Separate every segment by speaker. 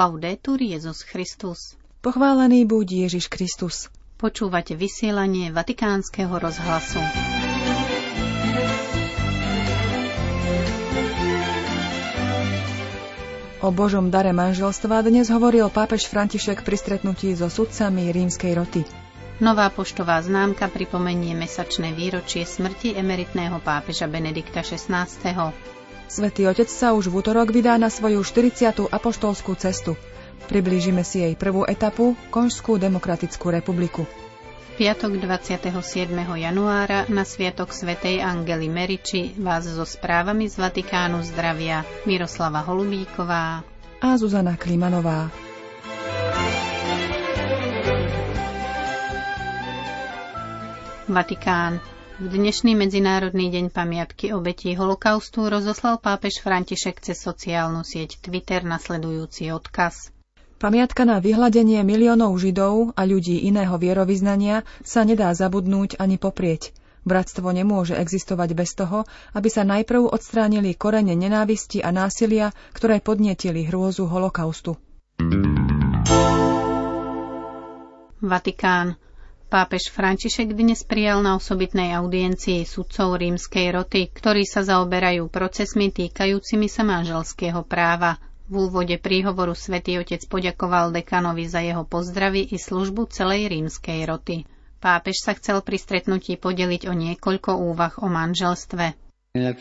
Speaker 1: Laudetur Jezus Christus.
Speaker 2: Pochválený buď Ježiš Kristus.
Speaker 1: Počúvate vysielanie Vatikánskeho rozhlasu.
Speaker 2: O Božom dare manželstva dnes hovoril pápež František pri stretnutí so sudcami rímskej roty.
Speaker 1: Nová poštová známka pripomenie mesačné výročie smrti emeritného pápeža Benedikta XVI.
Speaker 2: Svetý Otec sa už v útorok vydá na svoju 40. apoštolskú cestu. Priblížime si jej prvú etapu, Konžskú demokratickú republiku.
Speaker 1: Piatok 27. januára na Sviatok Svetej Angely Meriči vás so správami z Vatikánu zdravia Miroslava Holubíková
Speaker 2: a Zuzana Klimanová.
Speaker 1: Vatikán. V dnešný Medzinárodný deň pamiatky obetí holokaustu rozoslal pápež František cez sociálnu sieť Twitter nasledujúci odkaz.
Speaker 2: Pamiatka na vyhľadenie miliónov Židov a ľudí iného vierovýznania sa nedá zabudnúť ani poprieť. Bratstvo nemôže existovať bez toho, aby sa najprv odstránili korene nenávisti a násilia, ktoré podnietili hrôzu holokaustu.
Speaker 1: Vatikán. Pápež František dnes prijal na osobitnej audiencii sudcov rímskej roty, ktorí sa zaoberajú procesmi týkajúcimi sa manželského práva. V úvode príhovoru svätý Otec poďakoval dekanovi za jeho pozdravy i službu celej rímskej roty. Pápež sa chcel pri stretnutí podeliť o niekoľko úvah o manželstve.
Speaker 2: V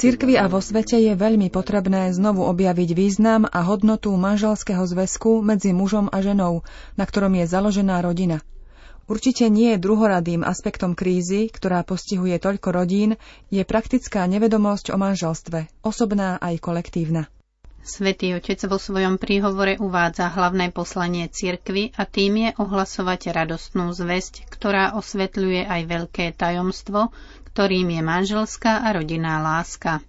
Speaker 2: cirkvi a vo svete je veľmi potrebné znovu objaviť význam a hodnotu manželského zväzku medzi mužom a ženou, na ktorom je založená rodina. Určite nie je druhoradým aspektom krízy, ktorá postihuje toľko rodín, je praktická nevedomosť o manželstve, osobná aj kolektívna.
Speaker 1: Svetý Otec vo svojom príhovore uvádza hlavné poslanie cirkvy a tým je ohlasovať radostnú zväzť, ktorá osvetľuje aj veľké tajomstvo, ktorým je manželská a rodinná láska.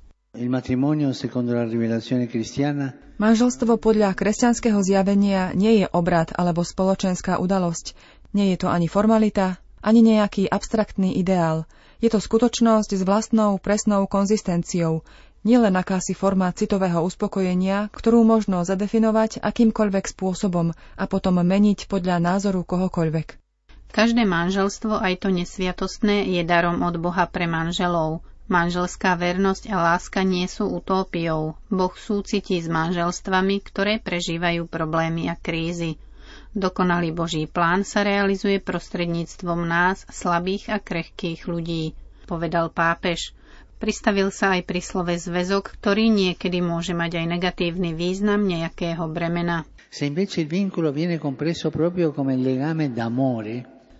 Speaker 2: Manželstvo podľa kresťanského zjavenia nie je obrad alebo spoločenská udalosť. Nie je to ani formalita, ani nejaký abstraktný ideál. Je to skutočnosť s vlastnou presnou konzistenciou, nielen akási forma citového uspokojenia, ktorú možno zadefinovať akýmkoľvek spôsobom a potom meniť podľa názoru kohokoľvek.
Speaker 1: Každé manželstvo, aj to nesviatostné, je darom od Boha pre manželov. Manželská vernosť a láska nie sú utópiou. Boh súcití s manželstvami, ktoré prežívajú problémy a krízy. Dokonalý Boží plán sa realizuje prostredníctvom nás, slabých a krehkých ľudí, povedal pápež. Pristavil sa aj pri slove zväzok, ktorý niekedy môže mať aj negatívny význam nejakého bremena.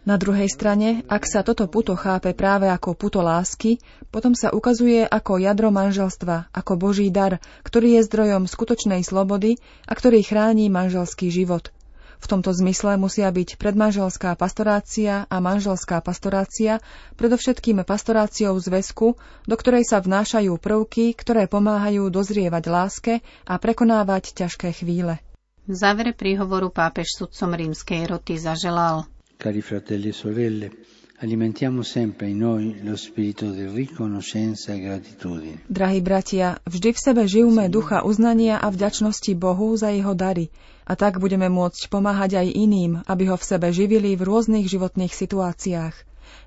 Speaker 2: Na druhej strane, ak sa toto puto chápe práve ako puto lásky, potom sa ukazuje ako jadro manželstva, ako Boží dar, ktorý je zdrojom skutočnej slobody a ktorý chráni manželský život. V tomto zmysle musia byť predmanželská pastorácia a manželská pastorácia predovšetkým pastoráciou zväzku, do ktorej sa vnášajú prvky, ktoré pomáhajú dozrievať láske a prekonávať ťažké chvíle.
Speaker 1: V závere príhovoru pápež sudcom rímskej roty zaželal.
Speaker 2: Cari fratelli e sorelle, Alimentiamo sempre in noi lo spirito di riconoscenza e gratitudine. Drahí bratia, vždy v sebe žijúme ducha uznania a vďačnosti Bohu za jeho dary a tak budeme môcť pomáhať aj iným, aby ho v sebe živili v rôznych životných situáciách.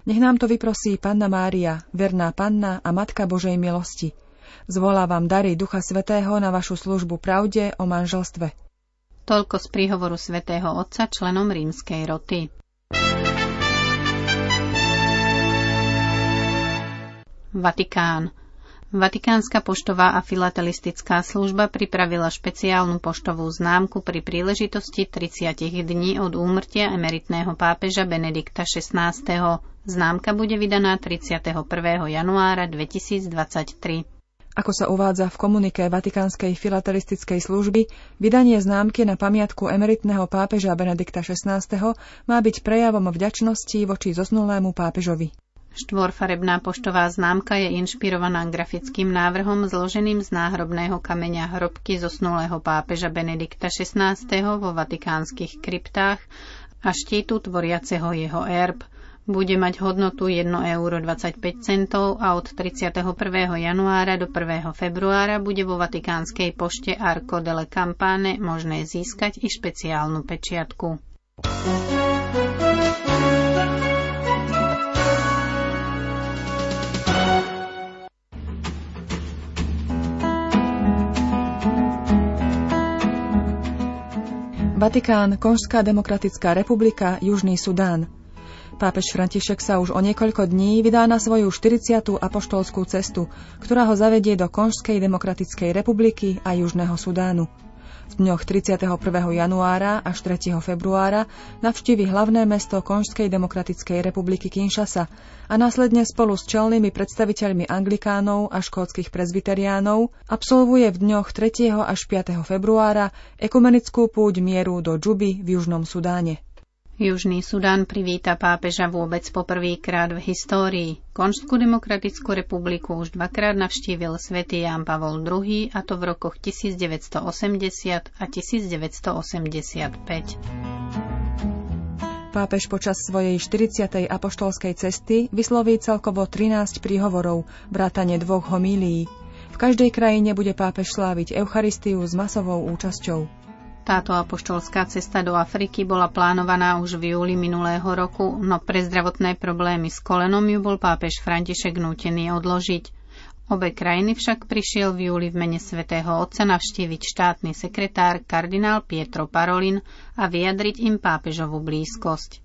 Speaker 2: Nech nám to vyprosí Panna Mária, verná Panna a Matka Božej milosti. Zvolávam dary Ducha Svetého na vašu službu pravde o manželstve.
Speaker 1: Toľko z príhovoru svätého Otca členom rímskej roty. Vatikán. Vatikánska poštová a filatelistická služba pripravila špeciálnu poštovú známku pri príležitosti 30 dní od úmrtia emeritného pápeža Benedikta XVI. Známka bude vydaná 31. januára 2023.
Speaker 2: Ako sa uvádza v komunike Vatikánskej filatelistickej služby, vydanie známky na pamiatku emeritného pápeža Benedikta XVI. má byť prejavom vďačnosti voči zosnulému pápežovi.
Speaker 1: Štvorfarebná poštová známka je inšpirovaná grafickým návrhom zloženým z náhrobného kameňa hrobky zosnulého pápeža Benedikta XVI. vo vatikánskych kryptách a štítu tvoriaceho jeho erb. Bude mať hodnotu 1,25 euro a od 31. januára do 1. februára bude vo vatikánskej pošte Arco delle Campane možné získať i špeciálnu pečiatku.
Speaker 2: Vatikán, Konžská demokratická republika, Južný Sudán. Pápež František sa už o niekoľko dní vydá na svoju 40. apoštolskú cestu, ktorá ho zavedie do Konžskej demokratickej republiky a Južného Sudánu. V dňoch 31. januára až 3. februára navštívi hlavné mesto Konžskej demokratickej republiky Kinshasa a následne spolu s čelnými predstaviteľmi anglikánov a škótskych prezbiteriánov absolvuje v dňoch 3. až 5. februára ekumenickú púť mieru do Džuby v Južnom Sudáne.
Speaker 1: Južný Sudán privíta pápeža vôbec poprvýkrát v histórii. Konžskú demokratickú republiku už dvakrát navštívil svätý Ján Pavol II, a to v rokoch 1980 a 1985.
Speaker 2: Pápež počas svojej 40. apoštolskej cesty vysloví celkovo 13 príhovorov, vrátane dvoch homílií. V každej krajine bude pápež sláviť Eucharistiu s masovou účasťou.
Speaker 1: Táto apoštolská cesta do Afriky bola plánovaná už v júli minulého roku, no pre zdravotné problémy s kolenom ju bol pápež František nútený odložiť. Obe krajiny však prišiel v júli v mene svätého Otca navštíviť štátny sekretár kardinál Pietro Parolin a vyjadriť im pápežovú blízkosť.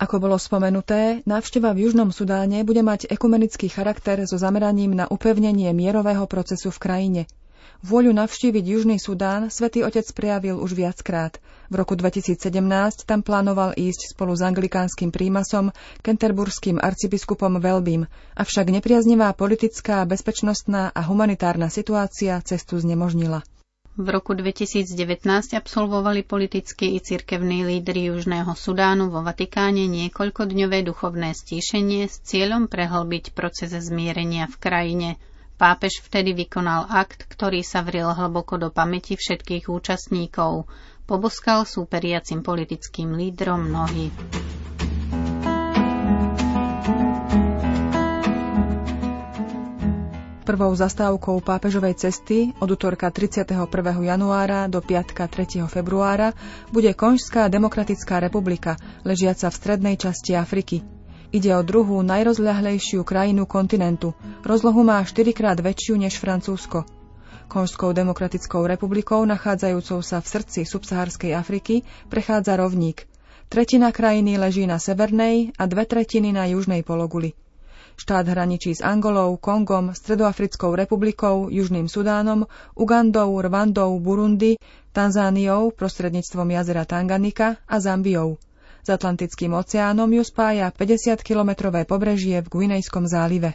Speaker 2: Ako bolo spomenuté, návšteva v Južnom Sudáne bude mať ekumenický charakter so zameraním na upevnenie mierového procesu v krajine – Vôľu navštíviť Južný Sudán svätý Otec prejavil už viackrát. V roku 2017 tam plánoval ísť spolu s anglikánskym prímasom, kenterburským arcibiskupom Velbím, avšak nepriaznivá politická, bezpečnostná a humanitárna situácia cestu znemožnila.
Speaker 1: V roku 2019 absolvovali politickí i cirkevní lídry Južného Sudánu vo Vatikáne niekoľkodňové duchovné stíšenie s cieľom prehlbiť proces zmierenia v krajine – Pápež vtedy vykonal akt, ktorý sa vril hlboko do pamäti všetkých účastníkov. Poboskal súperiacim politickým lídrom nohy.
Speaker 2: Prvou zastávkou pápežovej cesty od útorka 31. januára do piatka 3. februára bude Konžská demokratická republika, ležiaca v strednej časti Afriky. Ide o druhú najrozľahlejšiu krajinu kontinentu. Rozlohu má 4 krát väčšiu než Francúzsko. Konžskou demokratickou republikou, nachádzajúcou sa v srdci subsahárskej Afriky, prechádza rovník. Tretina krajiny leží na severnej a dve tretiny na južnej pologuli. Štát hraničí s Angolou, Kongom, Stredoafrickou republikou, Južným Sudánom, Ugandou, Rwandou, Burundi, Tanzániou prostredníctvom jazera Tanganika a Zambiou. S Atlantickým oceánom ju spája 50-kilometrové pobrežie v Guinejskom zálive.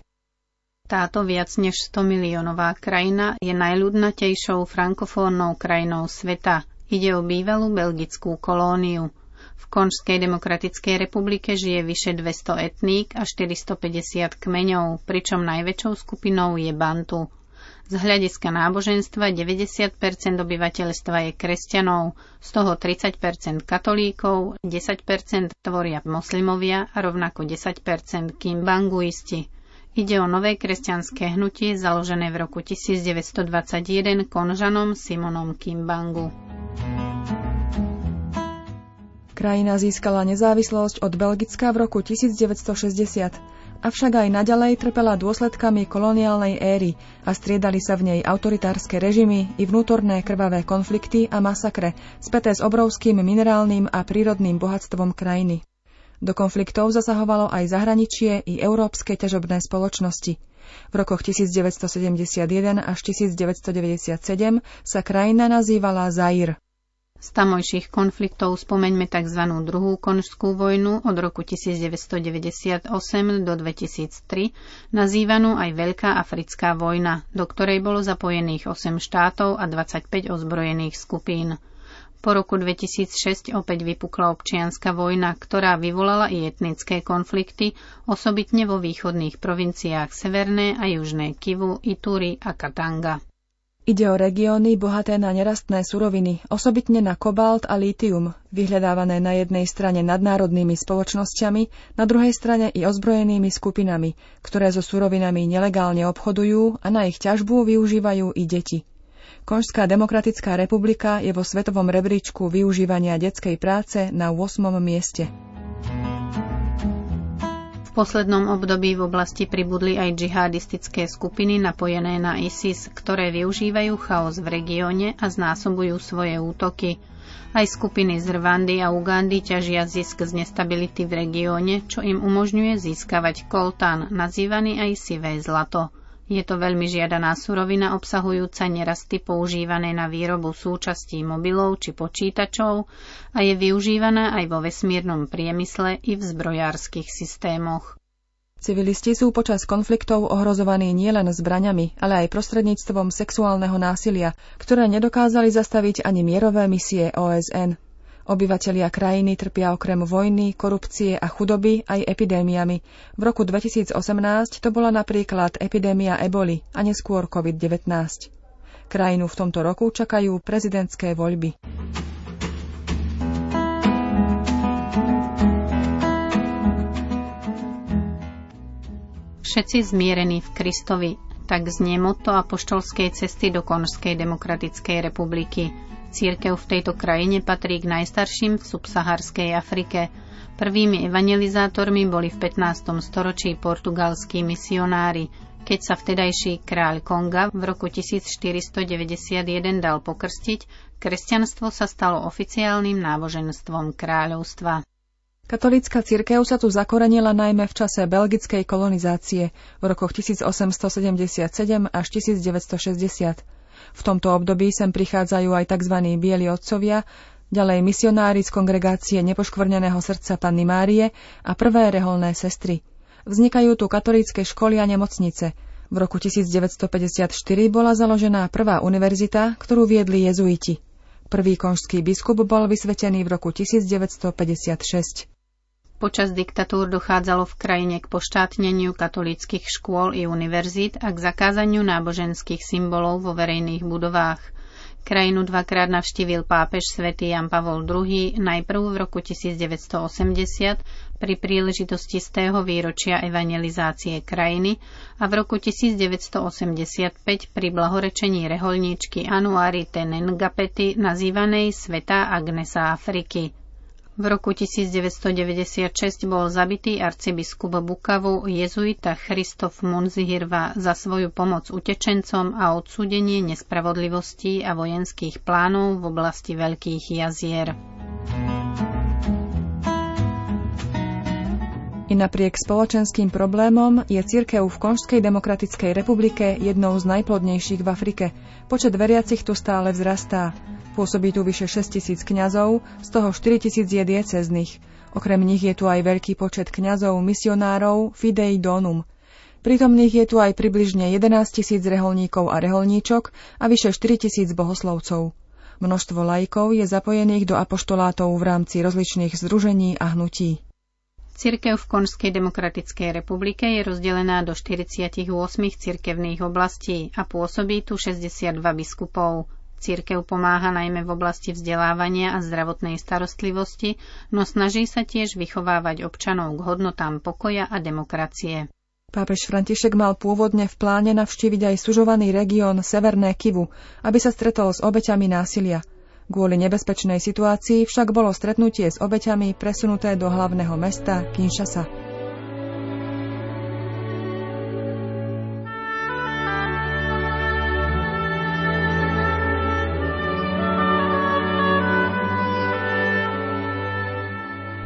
Speaker 1: Táto viac než 100 miliónová krajina je najľudnatejšou frankofónnou krajinou sveta. Ide o bývalú belgickú kolóniu. V Konžskej demokratickej republike žije vyše 200 etník a 450 kmeňov, pričom najväčšou skupinou je Bantu. Z hľadiska náboženstva 90% obyvateľstva je kresťanov, z toho 30 katolíkov, 10% tvoria moslimovia a rovnako 10% kimbanguisti. Ide o nové kresťanské hnutie založené v roku 1921 konžanom Simonom Kimbangu.
Speaker 2: Krajina získala nezávislosť od Belgicka v roku 1960 avšak aj naďalej trpela dôsledkami koloniálnej éry a striedali sa v nej autoritárske režimy i vnútorné krvavé konflikty a masakre, späté s obrovským minerálnym a prírodným bohatstvom krajiny. Do konfliktov zasahovalo aj zahraničie i európske ťažobné spoločnosti. V rokoch 1971 až 1997 sa krajina nazývala Zair.
Speaker 1: Z tamojších konfliktov spomeňme tzv. druhú konžskú vojnu od roku 1998 do 2003, nazývanú aj Veľká africká vojna, do ktorej bolo zapojených 8 štátov a 25 ozbrojených skupín. Po roku 2006 opäť vypukla občianská vojna, ktorá vyvolala i etnické konflikty, osobitne vo východných provinciách Severné a Južné Kivu, Ituri a Katanga.
Speaker 2: Ide o regióny bohaté na nerastné suroviny, osobitne na kobalt a lítium, vyhľadávané na jednej strane nadnárodnými spoločnosťami, na druhej strane i ozbrojenými skupinami, ktoré so surovinami nelegálne obchodujú a na ich ťažbu využívajú i deti. Konžská demokratická republika je vo svetovom rebríčku využívania detskej práce na 8. mieste
Speaker 1: poslednom období v oblasti pribudli aj džihadistické skupiny napojené na ISIS, ktoré využívajú chaos v regióne a znásobujú svoje útoky. Aj skupiny z Rwandy a Ugandy ťažia zisk z nestability v regióne, čo im umožňuje získavať koltán, nazývaný aj sivé zlato. Je to veľmi žiadaná surovina obsahujúca nerasty používané na výrobu súčastí mobilov či počítačov a je využívaná aj vo vesmírnom priemysle i v zbrojárskych systémoch.
Speaker 2: Civilisti sú počas konfliktov ohrozovaní nielen zbraňami, ale aj prostredníctvom sexuálneho násilia, ktoré nedokázali zastaviť ani mierové misie OSN. Obyvatelia krajiny trpia okrem vojny, korupcie a chudoby aj epidémiami. V roku 2018 to bola napríklad epidémia eboli a neskôr COVID-19. Krajinu v tomto roku čakajú prezidentské voľby.
Speaker 1: Všetci zmierení v Kristovi, tak znie motto apoštolskej cesty do Konžskej demokratickej republiky – Církev v tejto krajine patrí k najstarším v subsaharskej Afrike. Prvými evangelizátormi boli v 15. storočí portugalskí misionári, keď sa vtedajší kráľ Konga v roku 1491 dal pokrstiť, kresťanstvo sa stalo oficiálnym náboženstvom kráľovstva.
Speaker 2: Katolícka cirkev sa tu zakorenila najmä v čase belgickej kolonizácie v rokoch 1877 až 1960. V tomto období sem prichádzajú aj tzv. bieli otcovia, ďalej misionári z kongregácie nepoškvrneného srdca Panny Márie a prvé reholné sestry. Vznikajú tu katolícke školy a nemocnice. V roku 1954 bola založená prvá univerzita, ktorú viedli jezuiti. Prvý konžský biskup bol vysvetený v roku 1956.
Speaker 1: Počas diktatúr dochádzalo v krajine k poštátneniu katolíckých škôl i univerzít a k zakázaniu náboženských symbolov vo verejných budovách. Krajinu dvakrát navštívil pápež svätý Jan Pavol II najprv v roku 1980 pri príležitosti z tého výročia evangelizácie krajiny a v roku 1985 pri blahorečení reholníčky Anuarite Nengapety nazývanej Sveta Agnesa Afriky. V roku 1996 bol zabitý arcibiskup Bukavu jezuita Christof Munzihirva za svoju pomoc utečencom a odsúdenie nespravodlivostí a vojenských plánov v oblasti Veľkých jazier.
Speaker 2: I napriek spoločenským problémom je cirkev v Konžskej demokratickej republike jednou z najplodnejších v Afrike. Počet veriacich tu stále vzrastá. Pôsobí tu vyše 6 tisíc kňazov, z toho 4 tisíc je dieceznych. Okrem nich je tu aj veľký počet kňazov, misionárov, fidei donum. Prítomných je tu aj približne 11 tisíc reholníkov a reholníčok a vyše 4 tisíc bohoslovcov. Množstvo laikov je zapojených do apoštolátov v rámci rozličných združení a hnutí.
Speaker 1: Cirkev v Konžskej demokratickej republike je rozdelená do 48 cirkevných oblastí a pôsobí tu 62 biskupov. Církev pomáha najmä v oblasti vzdelávania a zdravotnej starostlivosti, no snaží sa tiež vychovávať občanov k hodnotám pokoja a demokracie.
Speaker 2: Pápež František mal pôvodne v pláne navštíviť aj sužovaný región Severné Kivu, aby sa stretol s obeťami násilia. Kvôli nebezpečnej situácii však bolo stretnutie s obeťami presunuté do hlavného mesta Kinshasa.